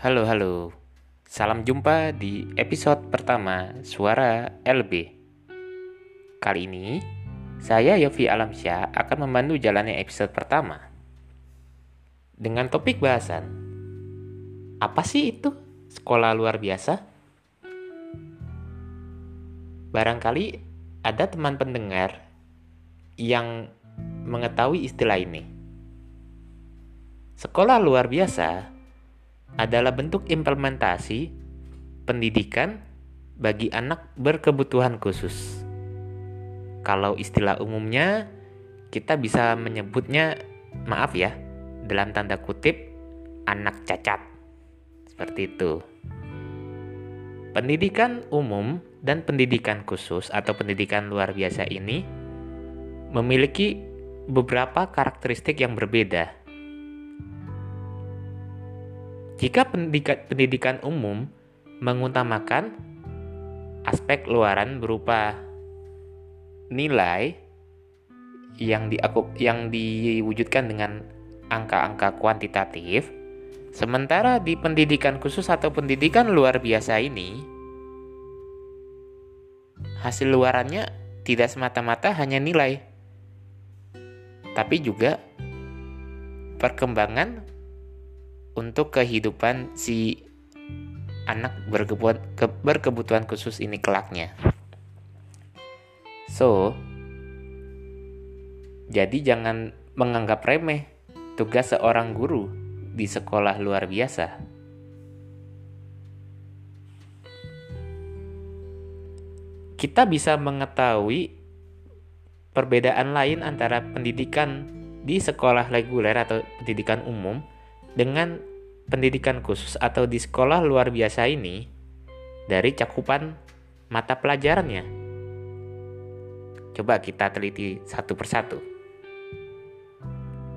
Halo, halo. Salam jumpa di episode pertama Suara LB. Kali ini, saya Yofi Alamsyah akan membantu jalannya episode pertama. Dengan topik bahasan, apa sih itu sekolah luar biasa? Barangkali ada teman pendengar yang mengetahui istilah ini. Sekolah luar biasa adalah bentuk implementasi pendidikan bagi anak berkebutuhan khusus. Kalau istilah umumnya, kita bisa menyebutnya, maaf ya, dalam tanda kutip, anak cacat. Seperti itu. Pendidikan umum dan pendidikan khusus atau pendidikan luar biasa ini memiliki beberapa karakteristik yang berbeda jika pendidikan, pendidikan umum mengutamakan aspek luaran berupa nilai yang di yang diwujudkan dengan angka-angka kuantitatif, sementara di pendidikan khusus atau pendidikan luar biasa ini hasil luarannya tidak semata-mata hanya nilai, tapi juga perkembangan untuk kehidupan si anak berkebutuhan, ke, berkebutuhan khusus ini kelaknya. So, jadi jangan menganggap remeh tugas seorang guru di sekolah luar biasa. Kita bisa mengetahui perbedaan lain antara pendidikan di sekolah reguler atau pendidikan umum dengan pendidikan khusus atau di sekolah luar biasa ini dari cakupan mata pelajarannya. Coba kita teliti satu persatu.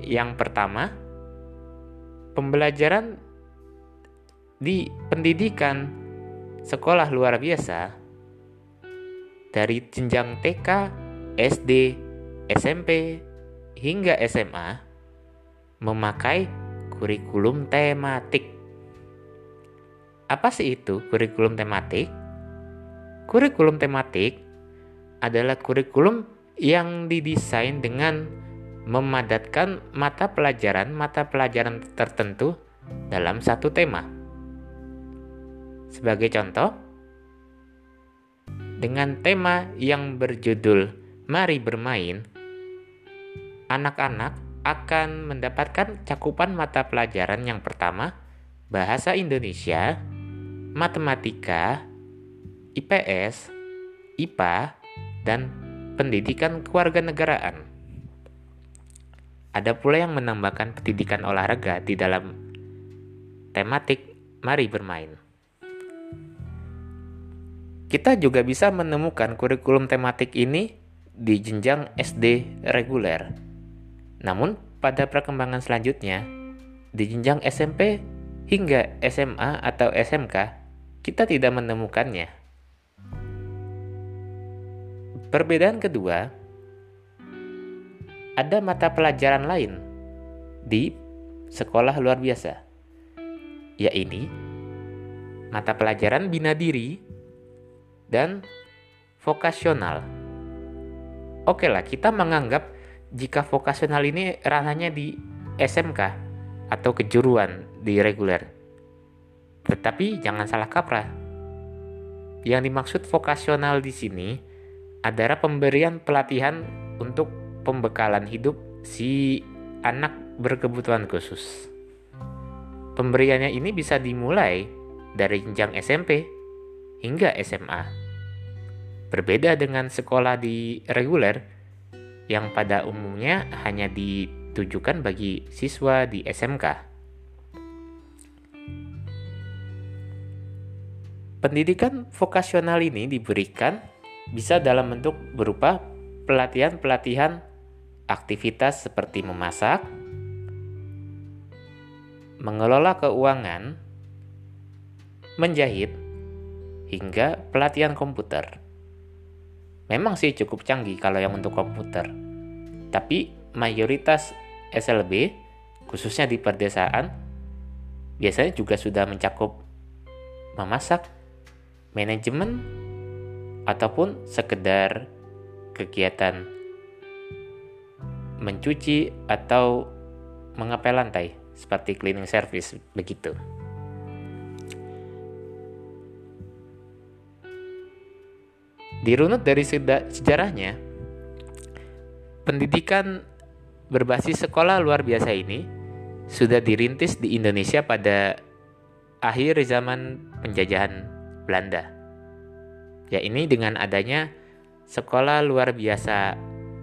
Yang pertama, pembelajaran di pendidikan sekolah luar biasa dari jenjang TK, SD, SMP, hingga SMA memakai kurikulum tematik. Apa sih itu kurikulum tematik? Kurikulum tematik adalah kurikulum yang didesain dengan memadatkan mata pelajaran-mata pelajaran tertentu dalam satu tema. Sebagai contoh, dengan tema yang berjudul Mari Bermain, anak-anak akan mendapatkan cakupan mata pelajaran yang pertama, bahasa Indonesia, matematika, IPS, IPA, dan pendidikan kewarganegaraan. Ada pula yang menambahkan pendidikan olahraga di dalam tematik Mari Bermain. Kita juga bisa menemukan kurikulum tematik ini di jenjang SD reguler namun, pada perkembangan selanjutnya, di jenjang SMP hingga SMA atau SMK, kita tidak menemukannya. Perbedaan kedua, ada mata pelajaran lain di sekolah luar biasa, yaitu mata pelajaran bina diri dan vokasional. Oke lah, kita menganggap jika vokasional ini ranahnya di SMK atau kejuruan di reguler. Tetapi jangan salah kaprah. Yang dimaksud vokasional di sini adalah pemberian pelatihan untuk pembekalan hidup si anak berkebutuhan khusus. Pemberiannya ini bisa dimulai dari jenjang SMP hingga SMA. Berbeda dengan sekolah di reguler, yang pada umumnya hanya ditujukan bagi siswa di SMK. Pendidikan vokasional ini diberikan bisa dalam bentuk berupa pelatihan-pelatihan aktivitas seperti memasak, mengelola keuangan, menjahit, hingga pelatihan komputer. Memang sih cukup canggih kalau yang untuk komputer. Tapi mayoritas SLB, khususnya di perdesaan, biasanya juga sudah mencakup memasak, manajemen, ataupun sekedar kegiatan mencuci atau mengepel lantai seperti cleaning service begitu. Dirunut dari sejarahnya, pendidikan berbasis sekolah luar biasa ini sudah dirintis di Indonesia pada akhir zaman penjajahan Belanda. Ya ini dengan adanya sekolah luar biasa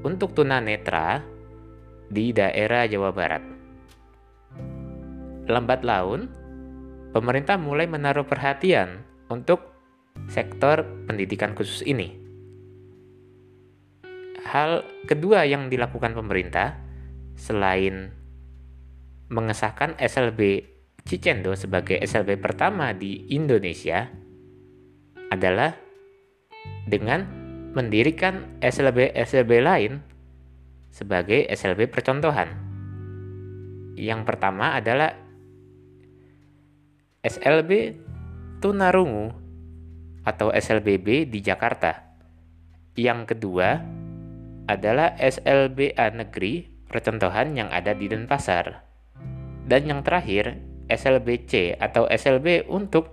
untuk tunanetra di daerah Jawa Barat. Lambat laun, pemerintah mulai menaruh perhatian untuk sektor pendidikan khusus ini. Hal kedua yang dilakukan pemerintah selain mengesahkan SLB Cicendo sebagai SLB pertama di Indonesia adalah dengan mendirikan SLB-SLB lain sebagai SLB percontohan. Yang pertama adalah SLB Tunarungu atau SLBB di Jakarta. Yang kedua adalah SLBA Negeri percontohan yang ada di Denpasar. Dan yang terakhir, SLBC atau SLB untuk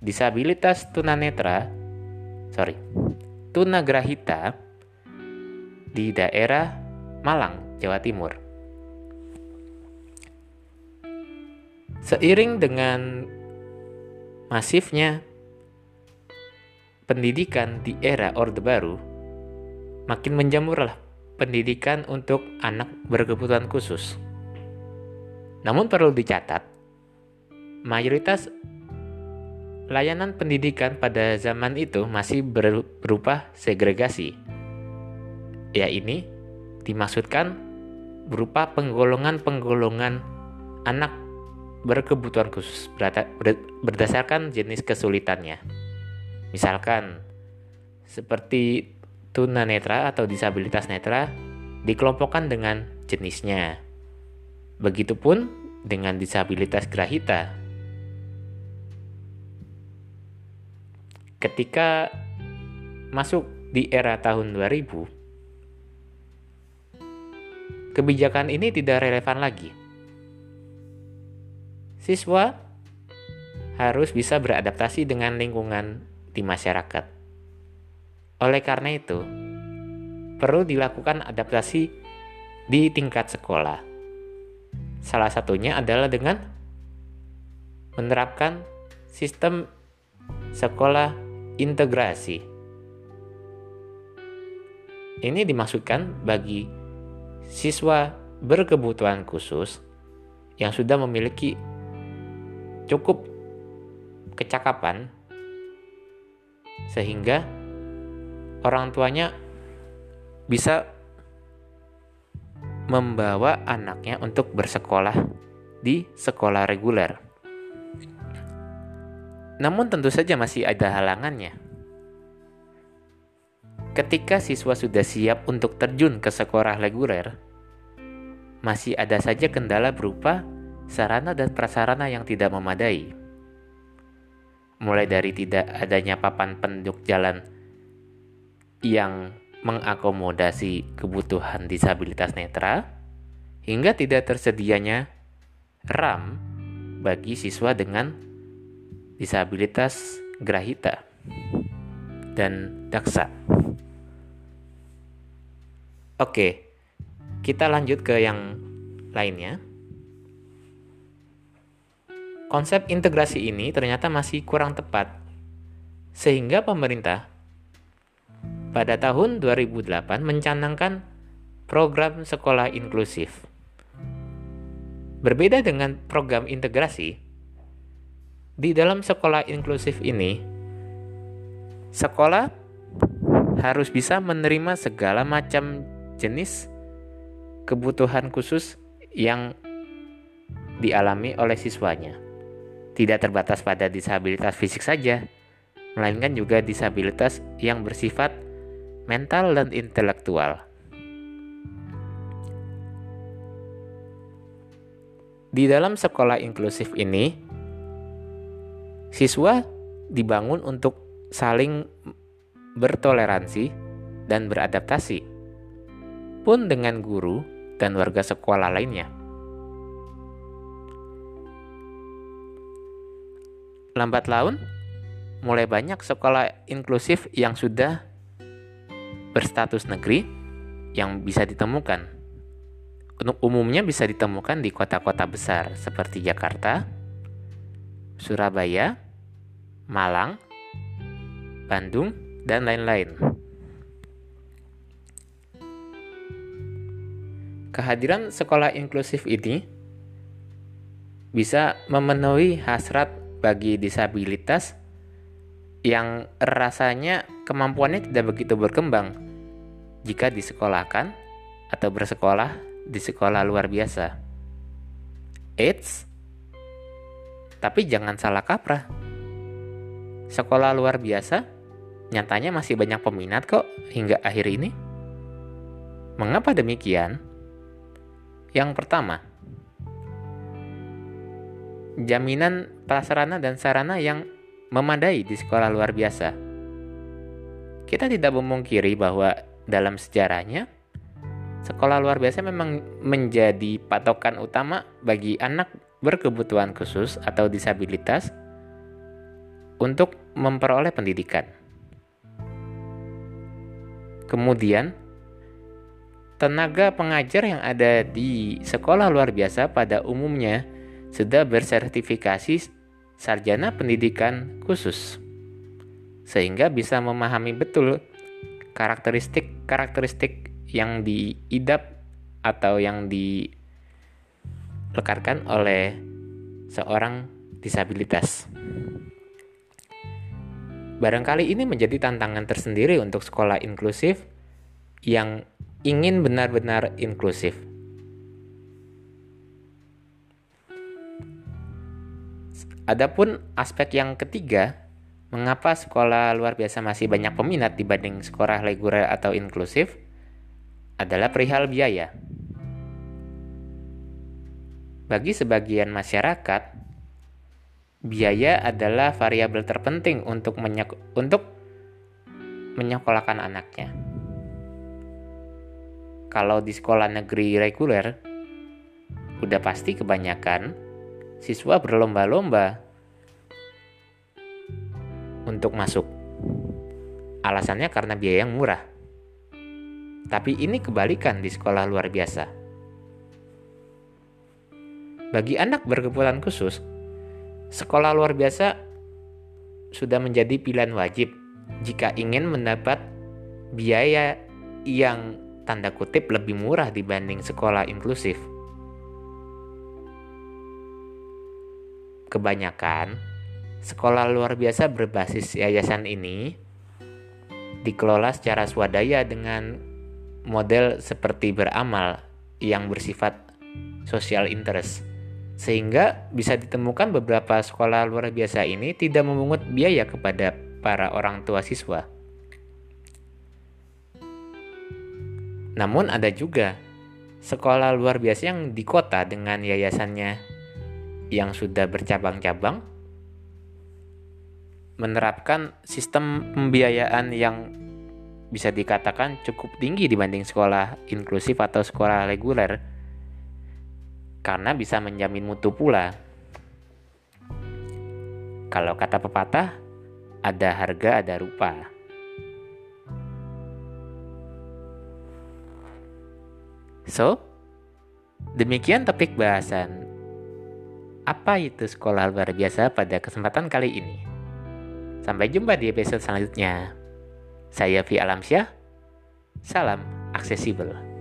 disabilitas tunanetra, sorry, tunagrahita di daerah Malang, Jawa Timur. Seiring dengan masifnya pendidikan di era Orde Baru, makin menjamurlah pendidikan untuk anak berkebutuhan khusus. Namun perlu dicatat, mayoritas layanan pendidikan pada zaman itu masih berupa segregasi. Ya ini dimaksudkan berupa penggolongan-penggolongan anak berkebutuhan khusus berdasarkan jenis kesulitannya. Misalkan seperti tunanetra atau disabilitas netra dikelompokkan dengan jenisnya. Begitupun dengan disabilitas grahita. Ketika masuk di era tahun 2000, kebijakan ini tidak relevan lagi. Siswa harus bisa beradaptasi dengan lingkungan di masyarakat. Oleh karena itu, perlu dilakukan adaptasi di tingkat sekolah. Salah satunya adalah dengan menerapkan sistem sekolah integrasi. Ini dimaksudkan bagi siswa berkebutuhan khusus yang sudah memiliki cukup kecakapan sehingga orang tuanya bisa membawa anaknya untuk bersekolah di sekolah reguler. Namun tentu saja masih ada halangannya. Ketika siswa sudah siap untuk terjun ke sekolah reguler, masih ada saja kendala berupa sarana dan prasarana yang tidak memadai mulai dari tidak adanya papan penduduk jalan yang mengakomodasi kebutuhan disabilitas netra, hingga tidak tersedianya RAM bagi siswa dengan disabilitas grahita dan daksa. Oke, kita lanjut ke yang lainnya. Konsep integrasi ini ternyata masih kurang tepat, sehingga pemerintah pada tahun 2008 mencanangkan program sekolah inklusif. Berbeda dengan program integrasi, di dalam sekolah inklusif ini, sekolah harus bisa menerima segala macam jenis kebutuhan khusus yang dialami oleh siswanya tidak terbatas pada disabilitas fisik saja, melainkan juga disabilitas yang bersifat mental dan intelektual. Di dalam sekolah inklusif ini, siswa dibangun untuk saling bertoleransi dan beradaptasi, pun dengan guru dan warga sekolah lainnya. Lambat laun, mulai banyak sekolah inklusif yang sudah berstatus negeri yang bisa ditemukan. Untuk umumnya bisa ditemukan di kota-kota besar seperti Jakarta, Surabaya, Malang, Bandung, dan lain-lain. Kehadiran sekolah inklusif ini bisa memenuhi hasrat bagi disabilitas yang rasanya kemampuannya tidak begitu berkembang jika disekolahkan atau bersekolah di sekolah luar biasa. Eits, tapi jangan salah kaprah. Sekolah luar biasa nyatanya masih banyak peminat kok hingga akhir ini. Mengapa demikian? Yang pertama, jaminan prasarana dan sarana yang memadai di sekolah luar biasa. Kita tidak memungkiri bahwa dalam sejarahnya, sekolah luar biasa memang menjadi patokan utama bagi anak berkebutuhan khusus atau disabilitas untuk memperoleh pendidikan. Kemudian, tenaga pengajar yang ada di sekolah luar biasa pada umumnya sudah bersertifikasi sarjana pendidikan khusus sehingga bisa memahami betul karakteristik-karakteristik yang diidap atau yang dilekarkan oleh seorang disabilitas. Barangkali ini menjadi tantangan tersendiri untuk sekolah inklusif yang ingin benar-benar inklusif. Adapun aspek yang ketiga, mengapa sekolah luar biasa masih banyak peminat dibanding sekolah reguler atau inklusif adalah perihal biaya. Bagi sebagian masyarakat, biaya adalah variabel terpenting untuk menyek untuk menyekolahkan anaknya. Kalau di sekolah negeri reguler, udah pasti kebanyakan siswa berlomba-lomba untuk masuk. Alasannya karena biaya yang murah. Tapi ini kebalikan di sekolah luar biasa. Bagi anak berkebutuhan khusus, sekolah luar biasa sudah menjadi pilihan wajib jika ingin mendapat biaya yang tanda kutip lebih murah dibanding sekolah inklusif. Kebanyakan sekolah luar biasa berbasis yayasan ini dikelola secara swadaya dengan model seperti beramal yang bersifat social interest sehingga bisa ditemukan beberapa sekolah luar biasa ini tidak memungut biaya kepada para orang tua siswa. Namun ada juga sekolah luar biasa yang di kota dengan yayasannya yang sudah bercabang-cabang menerapkan sistem pembiayaan yang bisa dikatakan cukup tinggi dibanding sekolah inklusif atau sekolah reguler karena bisa menjamin mutu pula. Kalau kata pepatah, ada harga ada rupa. So, demikian topik bahasan apa itu sekolah luar biasa pada kesempatan kali ini. Sampai jumpa di episode selanjutnya. Saya Vi Alamsyah. Salam aksesibel.